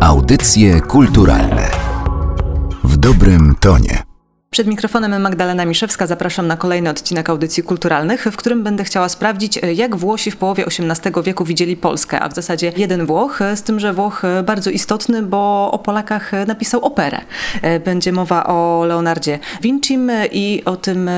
Audycje kulturalne w dobrym tonie. Przed mikrofonem Magdalena Miszewska zapraszam na kolejny odcinek audycji kulturalnych, w którym będę chciała sprawdzić, jak Włosi w połowie XVIII wieku widzieli Polskę, a w zasadzie jeden Włoch, z tym, że Włoch bardzo istotny, bo o Polakach napisał operę. Będzie mowa o Leonardzie Vincim i o tym,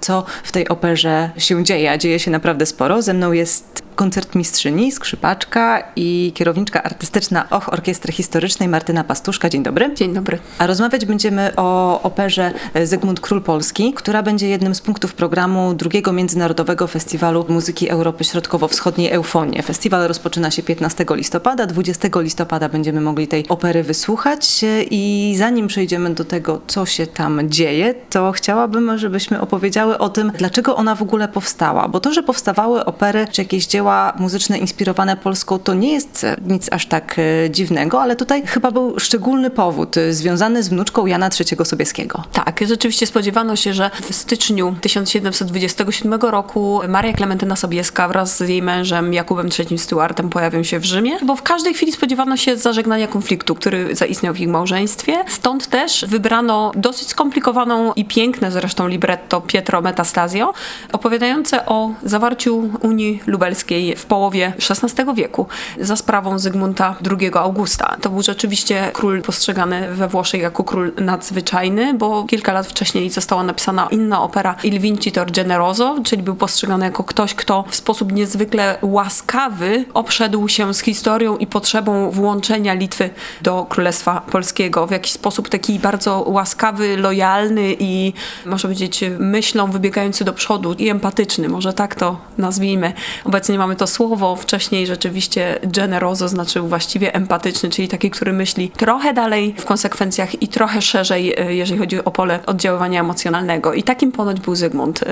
co w tej operze się dzieje. A dzieje się naprawdę sporo. Ze mną jest koncertmistrzyni, skrzypaczka i kierowniczka artystyczna OCH Orkiestry Historycznej Martyna Pastuszka. Dzień dobry. Dzień dobry. A rozmawiać będziemy o operze Zygmunt Król Polski, która będzie jednym z punktów programu drugiego Międzynarodowego Festiwalu Muzyki Europy Środkowo-Wschodniej Eufonie. Festiwal rozpoczyna się 15 listopada. 20 listopada będziemy mogli tej opery wysłuchać i zanim przejdziemy do tego, co się tam dzieje, to chciałabym, żebyśmy opowiedziały o tym, dlaczego ona w ogóle powstała. Bo to, że powstawały opery czy jakieś dzieła dzieła muzyczne inspirowane Polską to nie jest nic aż tak e, dziwnego, ale tutaj chyba był szczególny powód e, związany z wnuczką Jana III Sobieskiego. Tak, rzeczywiście spodziewano się, że w styczniu 1727 roku Maria Klementyna Sobieska wraz z jej mężem Jakubem III Stuartem pojawią się w Rzymie, bo w każdej chwili spodziewano się zażegnania konfliktu, który zaistniał w ich małżeństwie. Stąd też wybrano dosyć skomplikowaną i piękne zresztą libretto Pietro Metastasio, opowiadające o zawarciu Unii Lubelskiej w połowie XVI wieku za sprawą Zygmunta II Augusta. To był rzeczywiście król postrzegany we Włoszech jako król nadzwyczajny, bo kilka lat wcześniej została napisana inna opera Il Vincitor Generoso, czyli był postrzegany jako ktoś, kto w sposób niezwykle łaskawy obszedł się z historią i potrzebą włączenia Litwy do Królestwa Polskiego. W jakiś sposób taki bardzo łaskawy, lojalny i można powiedzieć myślą wybiegający do przodu i empatyczny, może tak to nazwijmy. Obecnie mamy mamy to słowo. Wcześniej rzeczywiście generoso znaczył właściwie empatyczny, czyli taki, który myśli trochę dalej w konsekwencjach i trochę szerzej, e, jeżeli chodzi o pole oddziaływania emocjonalnego. I takim ponoć był Zygmunt, e,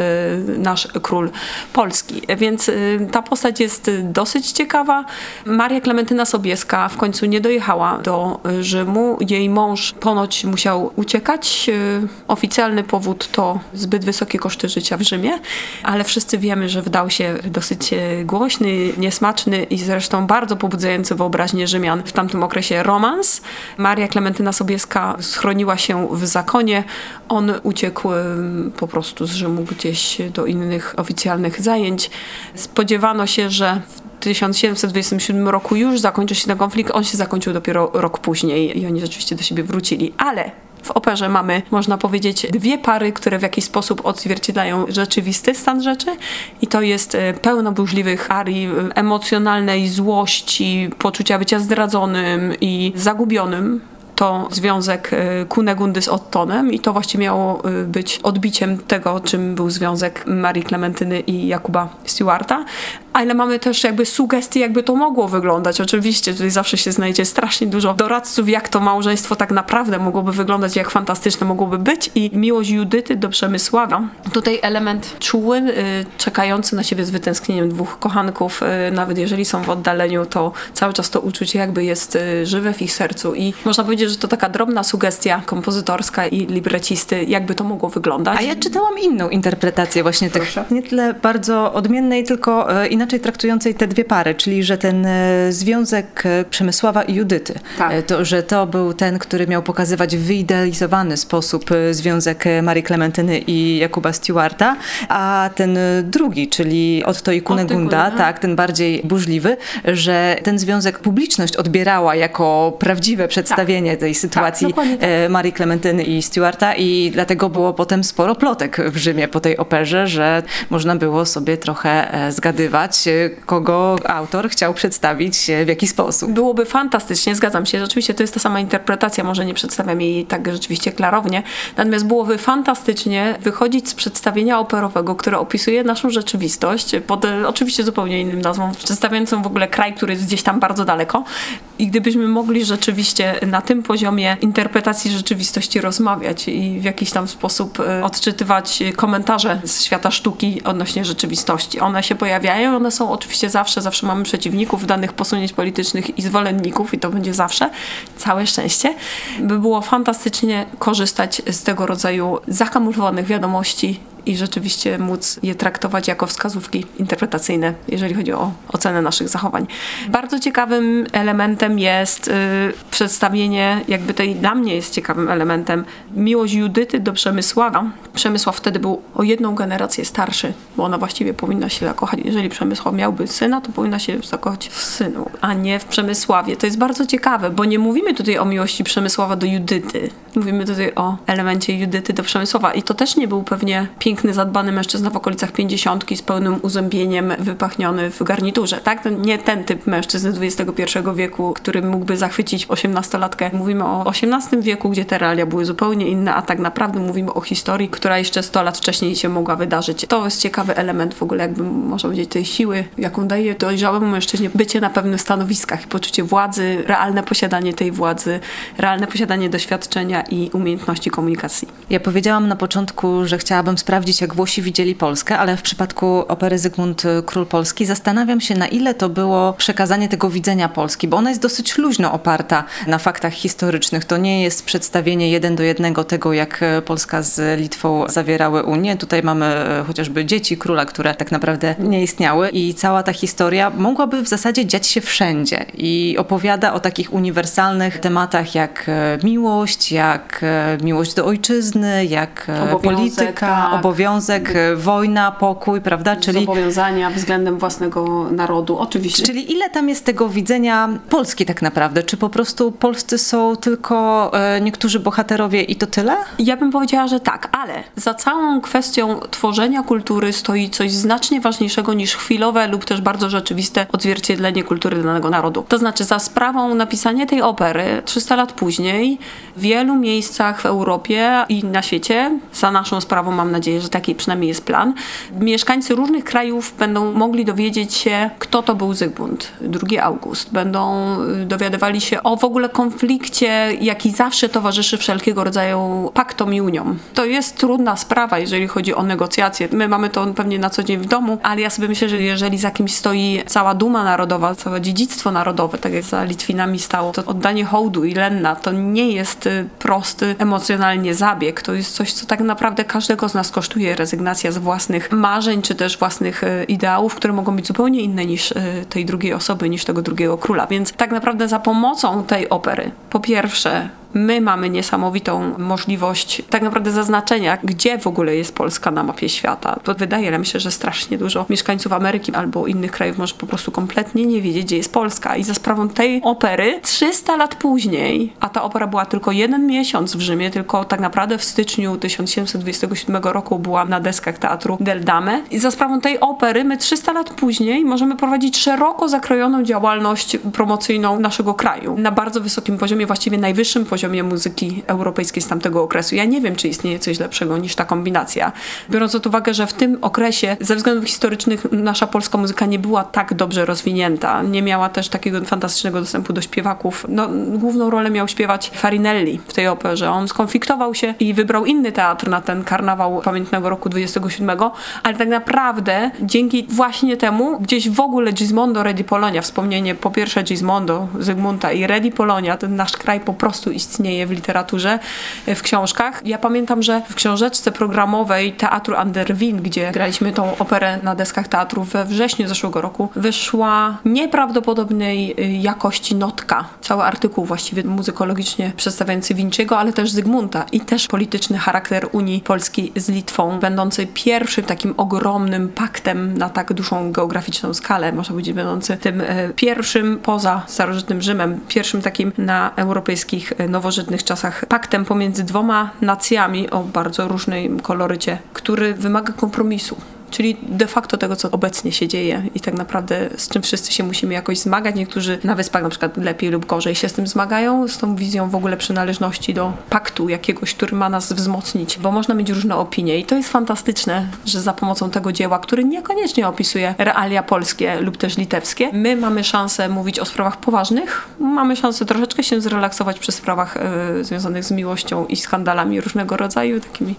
nasz król Polski. Więc e, ta postać jest dosyć ciekawa. Maria Klementyna Sobieska w końcu nie dojechała do Rzymu. Jej mąż ponoć musiał uciekać. Oficjalny powód to zbyt wysokie koszty życia w Rzymie, ale wszyscy wiemy, że wdał się dosyć głośno głośny, niesmaczny i zresztą bardzo pobudzający wyobraźnię Rzymian w tamtym okresie romans. Maria Klementyna Sobieska schroniła się w zakonie. On uciekł po prostu z Rzymu gdzieś do innych oficjalnych zajęć. Spodziewano się, że w 1727 roku już zakończy się ten konflikt. On się zakończył dopiero rok później i oni rzeczywiście do siebie wrócili. Ale w operze mamy, można powiedzieć, dwie pary, które w jakiś sposób odzwierciedlają rzeczywisty stan rzeczy i to jest e, pełno burzliwych arii e, emocjonalnej złości, poczucia bycia zdradzonym i zagubionym to związek e, Kunegundy z Ottonem i to właściwie miało być odbiciem tego, czym był związek Marii Klementyny i Jakuba Stewarta ale mamy też jakby sugestie, jakby to mogło wyglądać. Oczywiście tutaj zawsze się znajdzie strasznie dużo doradców, jak to małżeństwo tak naprawdę mogłoby wyglądać, jak fantastyczne mogłoby być i miłość Judyty do Przemysława. Tutaj element czuły, y, czekający na siebie z wytęsknieniem dwóch kochanków, y, nawet jeżeli są w oddaleniu, to cały czas to uczucie jakby jest y, żywe w ich sercu i można powiedzieć, że to taka drobna sugestia kompozytorska i librecisty, jakby to mogło wyglądać. A ja czytałam inną interpretację właśnie tych, nie tyle bardzo odmiennej, tylko inaczej inaczej traktującej te dwie pary, czyli że ten e, związek e, Przemysława i Judyty, tak. E, to, że to był ten, który miał pokazywać w wyidealizowany sposób związek Marii Klementyny i Jakuba Stewarta, a ten drugi, czyli Otto i Kunegunda, tak, ten bardziej burzliwy, że ten związek publiczność odbierała jako prawdziwe przedstawienie tak. Tej sytuacji tak, Marii Klementyny i Stewarta i dlatego było potem sporo plotek w Rzymie po tej operze, że można było sobie trochę zgadywać, kogo autor chciał przedstawić w jaki sposób. Byłoby fantastycznie, zgadzam się. Rzeczywiście to jest ta sama interpretacja, może nie przedstawiam jej tak rzeczywiście klarownie, natomiast byłoby fantastycznie wychodzić z przedstawienia operowego, które opisuje naszą rzeczywistość pod e, oczywiście zupełnie innym nazwą, przedstawiającą w ogóle kraj, który jest gdzieś tam bardzo daleko i gdybyśmy mogli rzeczywiście na tym poziomie interpretacji rzeczywistości rozmawiać i w jakiś tam sposób e, odczytywać komentarze z świata sztuki odnośnie rzeczywistości. One się pojawiają, one są oczywiście zawsze, zawsze mamy przeciwników danych posunięć politycznych i zwolenników i to będzie zawsze, całe szczęście, by było fantastycznie korzystać z tego rodzaju zakamuflowanych wiadomości i rzeczywiście móc je traktować jako wskazówki interpretacyjne, jeżeli chodzi o ocenę naszych zachowań. Bardzo ciekawym elementem jest y, przedstawienie, jakby tej dla mnie jest ciekawym elementem, miłość Judyty do Przemysława. Przemysław wtedy był o jedną generację starszy, bo ona właściwie powinna się zakochać. Jeżeli Przemysław miałby syna, to powinna się zakochać w synu, a nie w Przemysławie. To jest bardzo ciekawe, bo nie mówimy tutaj o miłości Przemysława do Judyty. Mówimy tutaj o elemencie Judyty do Przemysława. I to też nie był pewnie piękny, zadbany mężczyzna w okolicach pięćdziesiątki z pełnym uzębieniem, wypachniony w garniturze, tak? To nie ten typ mężczyzny XXI wieku, który mógłby zachwycić osiemnastolatkę. Mówimy o XVIII wieku, gdzie te realia były zupełnie inne, a tak naprawdę mówimy o historii, która jeszcze 100 lat wcześniej się mogła wydarzyć. To jest ciekawy element w ogóle, jakby można powiedzieć, tej siły, jaką daje dojrzałemu mężczyźnie bycie na pewnych stanowiskach i poczucie władzy, realne posiadanie tej władzy, realne posiadanie doświadczenia i umiejętności komunikacji. Ja powiedziałam na początku, że chciałabym sprawdzić, jak Włosi widzieli Polskę, ale w przypadku opery Zygmunt Król Polski zastanawiam się, na ile to było przekazanie tego widzenia Polski, bo ona jest dosyć luźno oparta na faktach historycznych. To nie jest przedstawienie jeden do jednego tego, jak Polska z Litwą zawierały Unię. Tutaj mamy e, chociażby dzieci króla, które tak naprawdę nie istniały i cała ta historia mogłaby w zasadzie dziać się wszędzie i opowiada o takich uniwersalnych tematach jak miłość, jak miłość do ojczyzny, jak obowiązek, polityka, tak. obowiązek, wojna, pokój, prawda? Czyli zobowiązania względem własnego narodu, oczywiście. Czyli ile tam jest tego widzenia Polski tak naprawdę? Czy po prostu polscy są tylko niektórzy bohaterowie i to tyle? Ja bym powiedziała, że tak, ale za całą kwestią tworzenia kultury stoi coś znacznie ważniejszego niż chwilowe lub też bardzo rzeczywiste odzwierciedlenie kultury danego narodu. To znaczy, za sprawą napisania tej opery 300 lat później w wielu miejscach w Europie i na świecie, za naszą sprawą mam nadzieję, że taki przynajmniej jest plan, mieszkańcy różnych krajów będą mogli dowiedzieć się, kto to był Zygmunt, 2 August. Będą y, dowiadywali się o w ogóle konflikcie, jaki zawsze towarzyszy wszelkiego rodzaju paktom i uniom. To jest trudna sprawa, jeżeli chodzi o negocjacje. My mamy to pewnie na co dzień w domu, ale ja sobie myślę, że jeżeli za kimś stoi cała duma narodowa, całe dziedzictwo narodowe, tak jak za Litwinami stało, to oddanie hołdu i lenna to nie jest y, prosty emocjonalnie zabieg. To jest coś, co tak naprawdę każdego z nas kosztuje. Rezygnacja z własnych marzeń, czy też własnych y, ideałów, które mogą być zupełnie inne niż y, tej drugiej osoby, niż tego drugiego króla. Więc tak naprawdę za pomocą tej opery, po pierwsze, my mamy niesamowitą możliwość tak naprawdę zaznaczenia, gdzie w ogóle jest Polska na mapie świata. Bo wydaje nam się, że strasznie dużo mieszkańców Ameryki albo innych krajów może po prostu kompletnie nie wiedzieć, gdzie jest Polska. I za sprawą tej opery 300 lat później, a ta opera była tylko jeden miesiąc w Rzymie, tylko tak naprawdę w styczniu 1727 roku była na deskach teatru Del Dame. I za sprawą tej opery my 300 lat później możemy prowadzić szeroko zakrojoną działalność promocyjną naszego kraju na bardzo wysokim poziomie, właściwie najwyższym poziomie poziomie muzyki europejskiej z tamtego okresu. Ja nie wiem, czy istnieje coś lepszego niż ta kombinacja. Biorąc pod uwagę, że w tym okresie ze względów historycznych nasza polska muzyka nie była tak dobrze rozwinięta, nie miała też takiego fantastycznego dostępu do śpiewaków. No, główną rolę miał śpiewać Farinelli w tej operze. On skonfliktował się i wybrał inny teatr na ten karnawał pamiętnego roku 27, ale tak naprawdę dzięki właśnie temu gdzieś w ogóle Gismondo Redi Polonia, wspomnienie po pierwsze Gismondo, Zygmunta i Redi Polonia, ten nasz kraj po prostu istnieje istnieje w literaturze, w książkach. Ja pamiętam, że w książeczce programowej Teatru Anderwin, gdzie graliśmy tą operę na deskach teatru we wrześniu zeszłego roku, wyszła nieprawdopodobnej y, jakości notka. Cały artykuł właściwie muzykologicznie przedstawiający Winciego, ale też Zygmunta i też polityczny charakter Unii Polski z Litwą, będący pierwszym takim ogromnym paktem na tak dużą geograficzną skalę, można powiedzieć, będący tym y, pierwszym poza starożytnym Rzymem, pierwszym takim na europejskich y, nowoczesnych nowożytnych czasach paktem pomiędzy dwoma nacjami o bardzo różnym kolorycie, który wymaga kompromisu. Czyli de facto tego, co obecnie się dzieje i tak naprawdę z czym wszyscy się musimy jakoś zmagać. Niektórzy na wyspach na przykład lepiej lub gorzej się z tym zmagają, z tą wizją w ogóle przynależności do paktu jakiegoś, który ma nas wzmocnić, bo można mieć różne opinie. I to jest fantastyczne, że za pomocą tego dzieła, który niekoniecznie opisuje realia polskie lub też litewskie, my mamy szansę mówić o sprawach poważnych, mamy szansę troszeczkę się zrelaksować przy sprawach y, związanych z miłością i skandalami różnego rodzaju, takimi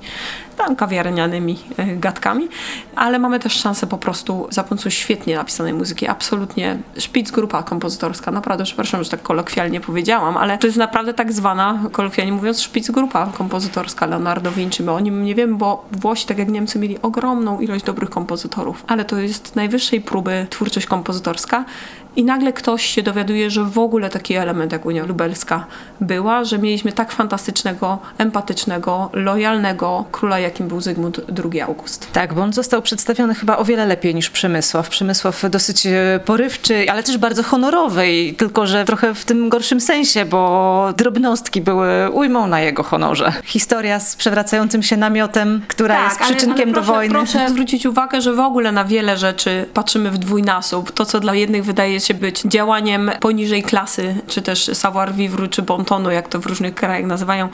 tam kawiarnianymi y, gadkami, ale mamy też szansę po prostu za pomocą świetnie napisanej muzyki, absolutnie szpic grupa kompozytorska, naprawdę przepraszam, że tak kolokwialnie powiedziałam, ale to jest naprawdę tak zwana, kolokwialnie mówiąc, szpic grupa kompozytorska Leonardo Vinci. My o nim nie wiemy, bo Włosi, tak jak Niemcy, mieli ogromną ilość dobrych kompozytorów, ale to jest najwyższej próby twórczość kompozytorska i nagle ktoś się dowiaduje, że w ogóle taki element jak Unia Lubelska była, że mieliśmy tak fantastycznego, empatycznego, lojalnego króla, jakim był Zygmunt II August. Tak, bo on został przedstawiony chyba o wiele lepiej niż Przemysław. Przemysław dosyć e, porywczy, ale też bardzo honorowy, tylko że trochę w tym gorszym sensie, bo drobnostki były ujmą na jego honorze. Historia z przewracającym się namiotem, która tak, jest przyczynkiem ale, ale proszę, do wojny. Proszę zwrócić uwagę, że w ogóle na wiele rzeczy patrzymy w dwójnasób. To, co dla jednych wydaje się być działaniem poniżej klasy, czy też savoir vivre, czy bontonu, jak to w różnych krajach nazywają,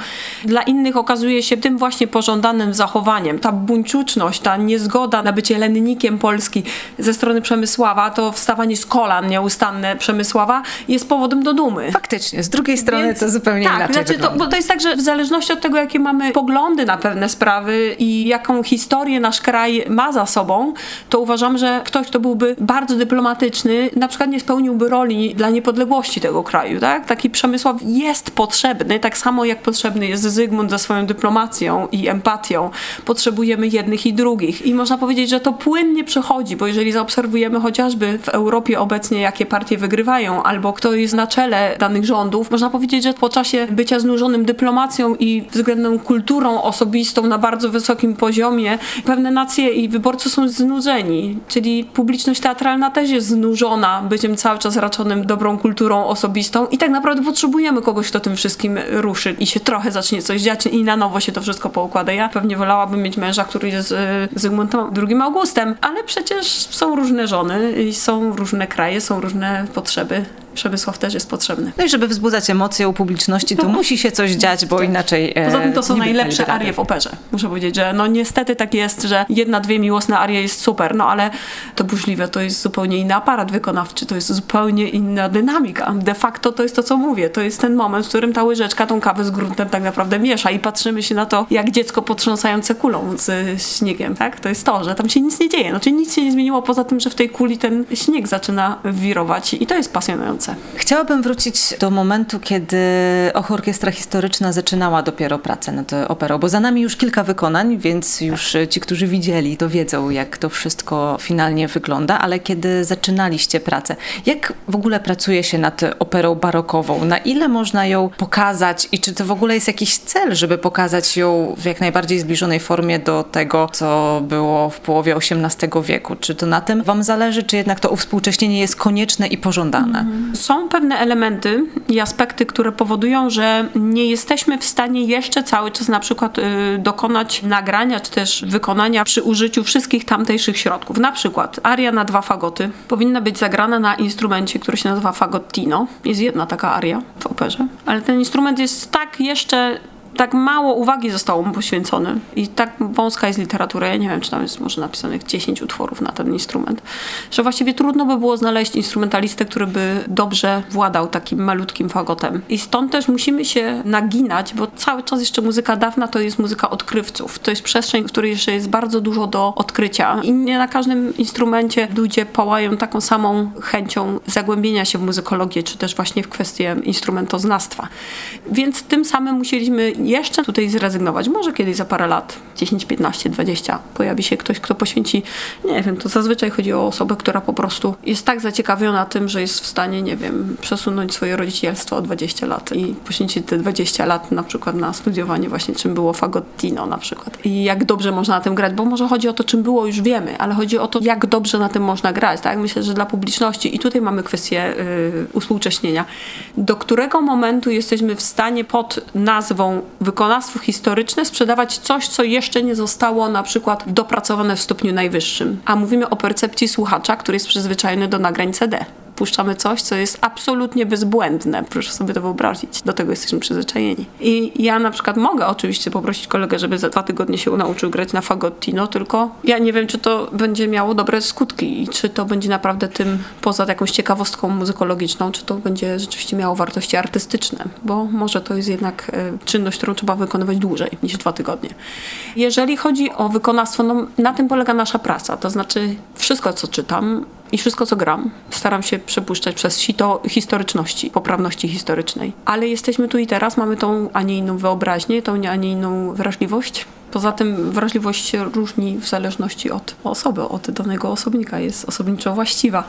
dla innych okazuje się tym właśnie pożądanym zachowaniem. Ta buńczuczność, ta niezgoda na bycie lennikiem Polski ze strony Przemysława, to wstawanie z kolan nieustanne Przemysława jest powodem do dumy. Faktycznie, z drugiej strony Więc, to zupełnie tak, inaczej znaczy to, bo to jest tak, że w zależności od tego, jakie mamy poglądy na pewne sprawy i jaką historię nasz kraj ma za sobą, to uważam, że ktoś, kto byłby bardzo dyplomatyczny, na przykład nie spełniłby roli dla niepodległości tego kraju. Tak? Taki Przemysław jest potrzebny, tak samo jak potrzebny jest Zygmunt ze swoją dyplomacją i empatią. Potrzebujemy jednych i drugich. I można powiedzieć, że to płynnie przechodzi, bo jeżeli zaobserwujemy chociażby w Europie obecnie, jakie partie wygrywają, albo kto jest na czele danych rządów, można powiedzieć, że po czasie bycia znużonym dyplomacją i względną kulturą osobistą na bardzo wysokim poziomie, pewne nacje i wyborcy są znudzeni. Czyli publiczność teatralna też jest znużona byciem cały czas raczonym dobrą kulturą osobistą i tak naprawdę potrzebujemy kogoś, kto tym wszystkim ruszy i się trochę zacznie coś dziać i na nowo się to wszystko poukłada. Ja pewnie wolałabym mieć męża, który jest e, Zygmuntem II Augustem, ale przecież są różne żony i są różne kraje, są różne potrzeby. Przemysław też jest potrzebny. No i żeby wzbudzać emocje u publiczności, to musi się coś dziać, bo tak. inaczej. E, Poza tym to są najlepsze arie w operze. Muszę powiedzieć, że no niestety tak jest, że jedna, dwie miłosne arie jest super, no ale to burzliwe to jest zupełnie inny aparat wykonawczy, to jest zupełnie inna dynamika. De facto to jest to, co mówię. To jest ten moment, w którym ta łyżeczka tą kawę z gruntem tak naprawdę miesza i patrzymy się na to, jak dziecko potrząsające kulą z śniegiem, tak? To jest to, że tam się nic nie dzieje. Znaczy nic się nie zmieniło poza tym, że w tej kuli ten śnieg zaczyna wirować i to jest pasjonujące. Chciałabym wrócić do momentu, kiedy Och Orkiestra Historyczna zaczynała dopiero pracę nad operą, bo za nami już kilka wykonań, więc już ci, którzy widzieli, to wiedzą, jak to wszystko finalnie wygląda, ale kiedy zaczynaliście pracę, jak w ogóle pracuje się nad operą barokową? Na ile można ją pokazać i czy to w ogóle jest jakiś cel, żeby pokazać ją w jak najbardziej zbliżonej formie do tego, co było w połowie XVIII wieku? Czy to na tym Wam zależy, czy jednak to uwspółcześnienie jest konieczne i pożądane? Są pewne elementy i aspekty, które powodują, że nie jesteśmy w stanie jeszcze cały czas na przykład y, dokonać nagrania, czy też wykonania przy użyciu wszystkich tamtejszych środków. Na przykład aria na dwa fagoty powinna być zagrana na instrumencie, który się nazywa fagottino. Jest jedna taka aria w operze, ale ten instrument jest tak jeszcze tak mało uwagi zostało mu poświęcone i tak wąska jest literatura, ja nie wiem, czy tam jest może napisanych 10 utworów na ten instrument, że właściwie trudno by było znaleźć instrumentalistę, który by dobrze władał takim malutkim fagotem. I stąd też musimy się naginać, bo cały czas jeszcze muzyka dawna to jest muzyka odkrywców. To jest przestrzeń, w której jeszcze jest bardzo dużo do odkrycia i nie na każdym instrumencie ludzie pałają taką samą chęcią zagłębienia się w muzykologię, czy też właśnie w kwestię instrumentoznawstwa. Więc tym samym musieliśmy jeszcze tutaj zrezygnować. Może kiedyś za parę lat, 10, 15, 20, pojawi się ktoś, kto poświęci, nie wiem, to zazwyczaj chodzi o osobę, która po prostu jest tak zaciekawiona tym, że jest w stanie, nie wiem, przesunąć swoje rodzicielstwo o 20 lat i poświęcić te 20 lat na przykład na studiowanie właśnie, czym było fagottino na przykład. I jak dobrze można na tym grać, bo może chodzi o to, czym było, już wiemy, ale chodzi o to, jak dobrze na tym można grać, tak? Myślę, że dla publiczności i tutaj mamy kwestię yy, uspółcześnienia. Do którego momentu jesteśmy w stanie pod nazwą wykonawstwo historyczne sprzedawać coś, co jeszcze nie zostało na przykład dopracowane w stopniu najwyższym. A mówimy o percepcji słuchacza, który jest przyzwyczajony do nagrań CD wpuszczamy coś, co jest absolutnie bezbłędne. Proszę sobie to wyobrazić. Do tego jesteśmy przyzwyczajeni. I ja na przykład mogę oczywiście poprosić kolegę, żeby za dwa tygodnie się nauczył grać na fagottino, tylko ja nie wiem, czy to będzie miało dobre skutki i czy to będzie naprawdę tym, poza jakąś ciekawostką muzykologiczną, czy to będzie rzeczywiście miało wartości artystyczne, bo może to jest jednak e, czynność, którą trzeba wykonywać dłużej niż dwa tygodnie. Jeżeli chodzi o wykonawstwo, no, na tym polega nasza praca, to znaczy wszystko, co czytam, i wszystko, co gram, staram się przepuszczać przez sito historyczności, poprawności historycznej. Ale jesteśmy tu i teraz, mamy tą, a nie inną wyobraźnię, tą, a nie inną wrażliwość. Poza tym wrażliwość się różni w zależności od osoby, od danego osobnika, jest osobniczo właściwa.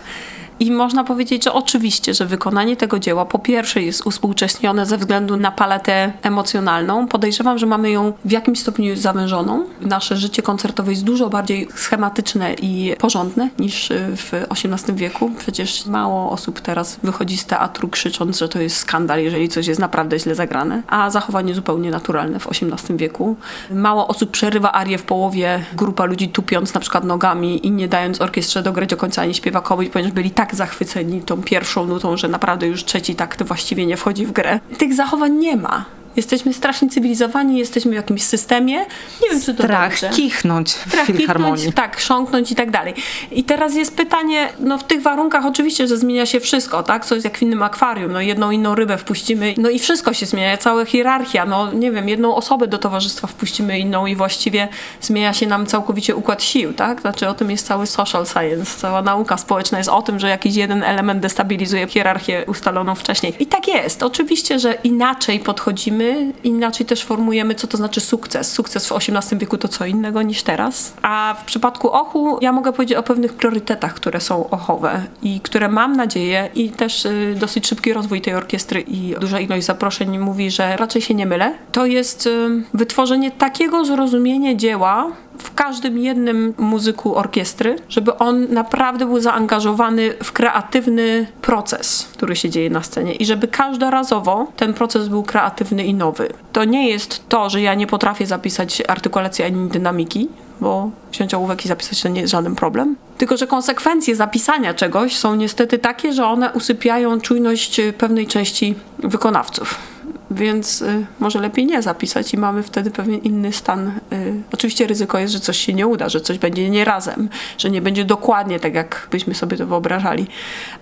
I można powiedzieć, że oczywiście, że wykonanie tego dzieła po pierwsze jest uspółcześnione ze względu na paletę emocjonalną. Podejrzewam, że mamy ją w jakimś stopniu zawężoną. Nasze życie koncertowe jest dużo bardziej schematyczne i porządne niż w XVIII wieku. Przecież mało osób teraz wychodzi z teatru krzycząc, że to jest skandal, jeżeli coś jest naprawdę źle zagrane, a zachowanie zupełnie naturalne w XVIII wieku. Mało osób przerywa arię w połowie, grupa ludzi tupiąc na przykład nogami i nie dając orkiestrze dograć do końca ani śpiewakowi, ponieważ byli tak zachwyceni tą pierwszą nutą, że naprawdę już trzeci takt właściwie nie wchodzi w grę. Tych zachowań nie ma. Jesteśmy strasznie cywilizowani, jesteśmy w jakimś systemie. Nie wiem, czy to Strach dobrze. kichnąć w Strach filharmonii. kichnąć, tak, chrząknąć i tak dalej. I teraz jest pytanie, no w tych warunkach oczywiście, że zmienia się wszystko, tak? Co jest jak w innym akwarium, no jedną inną rybę wpuścimy, no i wszystko się zmienia, cała hierarchia, no nie wiem, jedną osobę do towarzystwa wpuścimy inną i właściwie zmienia się nam całkowicie układ sił, tak? Znaczy o tym jest cały social science, cała nauka społeczna jest o tym, że jakiś jeden element destabilizuje hierarchię ustaloną wcześniej. I tak jest. Oczywiście, że inaczej podchodzimy, inaczej też formujemy, co to znaczy sukces. Sukces w XVIII wieku to co innego niż teraz. A w przypadku Ochu ja mogę powiedzieć o pewnych priorytetach, które są ochowe i które mam nadzieję i też y, dosyć szybki rozwój tej orkiestry i duża ilość zaproszeń mówi, że raczej się nie mylę. To jest y, wytworzenie takiego zrozumienia dzieła, w każdym jednym muzyku orkiestry, żeby on naprawdę był zaangażowany w kreatywny proces, który się dzieje na scenie i żeby każdorazowo ten proces był kreatywny i nowy. To nie jest to, że ja nie potrafię zapisać artykulacji ani dynamiki, bo wziąć ołówek i zapisać to nie jest żaden problem. Tylko, że konsekwencje zapisania czegoś są niestety takie, że one usypiają czujność pewnej części wykonawców więc y, może lepiej nie zapisać i mamy wtedy pewien inny stan. Y, oczywiście ryzyko jest, że coś się nie uda, że coś będzie nie razem, że nie będzie dokładnie tak, jak byśmy sobie to wyobrażali.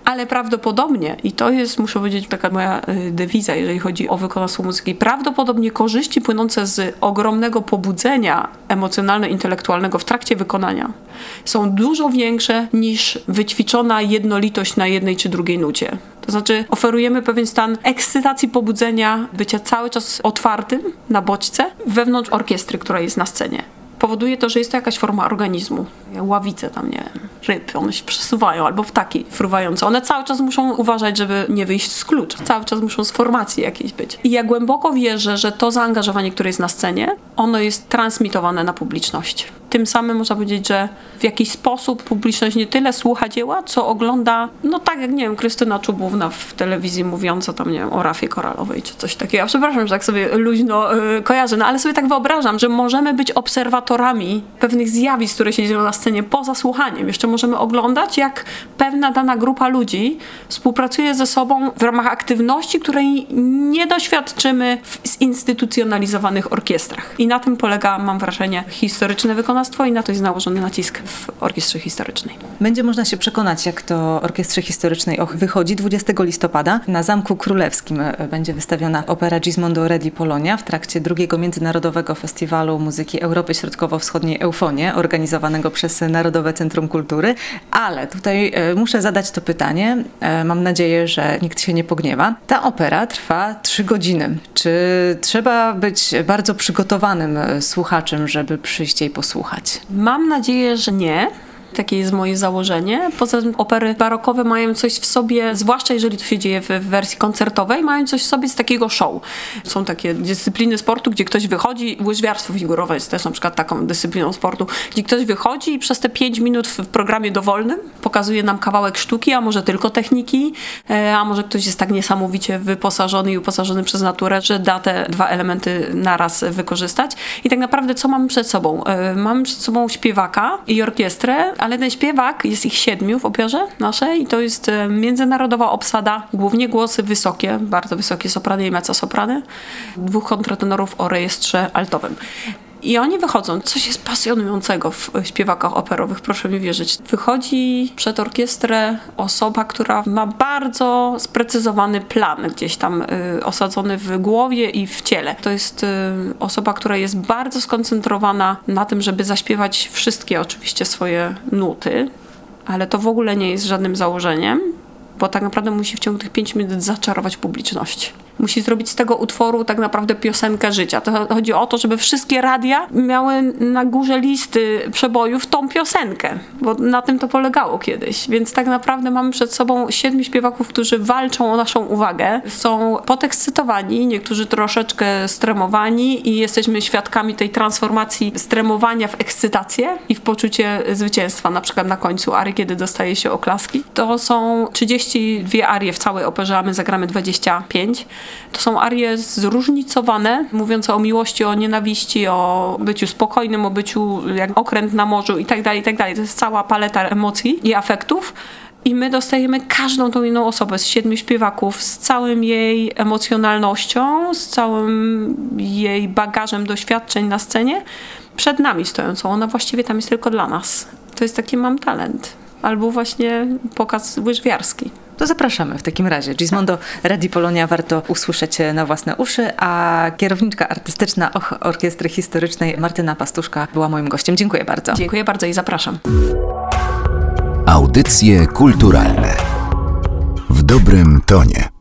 Ale prawdopodobnie, i to jest, muszę powiedzieć, taka moja y, dewiza, jeżeli chodzi o wykonawstwo muzyki, prawdopodobnie korzyści płynące z ogromnego pobudzenia emocjonalno-intelektualnego w trakcie wykonania są dużo większe niż wyćwiczona jednolitość na jednej czy drugiej nucie. To znaczy oferujemy pewien stan ekscytacji, pobudzenia, bycia cały czas otwartym na bodźce wewnątrz orkiestry, która jest na scenie powoduje to, że jest to jakaś forma organizmu. Ławice tam, nie wiem, ryb, one się przesuwają, albo ptaki fruwające. One cały czas muszą uważać, żeby nie wyjść z klucza. Cały czas muszą z formacji jakiejś być. I ja głęboko wierzę, że to zaangażowanie, które jest na scenie, ono jest transmitowane na publiczność. Tym samym można powiedzieć, że w jakiś sposób publiczność nie tyle słucha dzieła, co ogląda, no tak jak, nie wiem, Krystyna Czubówna w telewizji mówiąca tam, nie wiem, o rafie koralowej czy coś takiego. Ja przepraszam, że tak sobie luźno yy, kojarzę, no ale sobie tak wyobrażam, że możemy być obserwatorami pewnych zjawisk, które się dzieją na scenie poza słuchaniem. Jeszcze możemy oglądać, jak pewna dana grupa ludzi współpracuje ze sobą w ramach aktywności, której nie doświadczymy w zinstytucjonalizowanych orkiestrach. I na tym polega, mam wrażenie, historyczne wykonawstwo i na to jest nałożony nacisk w orkiestrze historycznej. Będzie można się przekonać, jak to orkiestrze historycznej Och wychodzi 20 listopada. Na Zamku Królewskim e, będzie wystawiona opera Gismondo Re di Polonia w trakcie drugiego Międzynarodowego Festiwalu Muzyki Europy Środkowo-Wschodniej Eufonie, organizowanego przez Narodowe Centrum Kultury. Ale tutaj e, muszę zadać to pytanie. E, mam nadzieję, że nikt się nie pogniewa. Ta opera trwa 3 godziny. Czy trzeba być bardzo przygotowanym słuchaczem, żeby przyjść jej posłuchać? Mam nadzieję, że nie. Takie jest moje założenie. Poza tym opery barokowe mają coś w sobie, zwłaszcza jeżeli to się dzieje w wersji koncertowej, mają coś w sobie z takiego show. Są takie dyscypliny sportu, gdzie ktoś wychodzi, łyżwiarstwo figurowe jest też na przykład taką dyscypliną sportu, gdzie ktoś wychodzi i przez te 5 minut w programie dowolnym pokazuje nam kawałek sztuki, a może tylko techniki, e, a może ktoś jest tak niesamowicie wyposażony i uposażony przez naturę, że da te dwa elementy naraz wykorzystać. I tak naprawdę co mamy przed sobą? E, mamy przed sobą śpiewaka i orkiestrę, ale ten śpiewak, jest ich siedmiu w operze naszej i to jest e, międzynarodowa obsada, głównie głosy wysokie, bardzo wysokie soprany i mezzo-soprany, dwóch kontratenorów o rejestrze altowym. I oni wychodzą. Coś jest pasjonującego w śpiewakach operowych, proszę mi wierzyć. Wychodzi przed orkiestrę osoba, która ma bardzo sprecyzowany plan gdzieś tam y, osadzony w głowie i w ciele. To jest y, osoba, która jest bardzo skoncentrowana na tym, żeby zaśpiewać wszystkie oczywiście swoje nuty, ale to w ogóle nie jest żadnym założeniem, bo tak naprawdę musi w ciągu tych pięciu minut zaczarować publiczność musi zrobić z tego utworu tak naprawdę piosenkę życia. To chodzi o to, żeby wszystkie radia miały na górze listy przebojów tą piosenkę, bo na tym to polegało kiedyś. Więc tak naprawdę mamy przed sobą siedmiu śpiewaków, którzy walczą o naszą uwagę. Są podekscytowani, niektórzy troszeczkę stremowani i jesteśmy świadkami tej transformacji stremowania w ekscytację i w poczucie zwycięstwa, na przykład na końcu arii, kiedy dostaje się oklaski. To są 32 arie w całej operze, a my zagramy 25. To są arie zróżnicowane, mówiące o miłości, o nienawiści, o byciu spokojnym, o byciu jak okręt na morzu i tak dalej, tak dalej. To jest cała paleta emocji i afektów. I my dostajemy każdą tą inną osobę z siedmiu śpiewaków, z całym jej emocjonalnością, z całym jej bagażem doświadczeń na scenie, przed nami stojącą. Ona właściwie tam jest tylko dla nas. To jest taki mam talent. Albo właśnie pokaz łyżwiarski. To zapraszamy w takim razie. Gismondo Radio Polonia warto usłyszeć na własne uszy, a kierowniczka artystyczna Och Orkiestry Historycznej Martyna Pastuszka była moim gościem. Dziękuję bardzo. Dziękuję bardzo i zapraszam. Audycje kulturalne w dobrym tonie.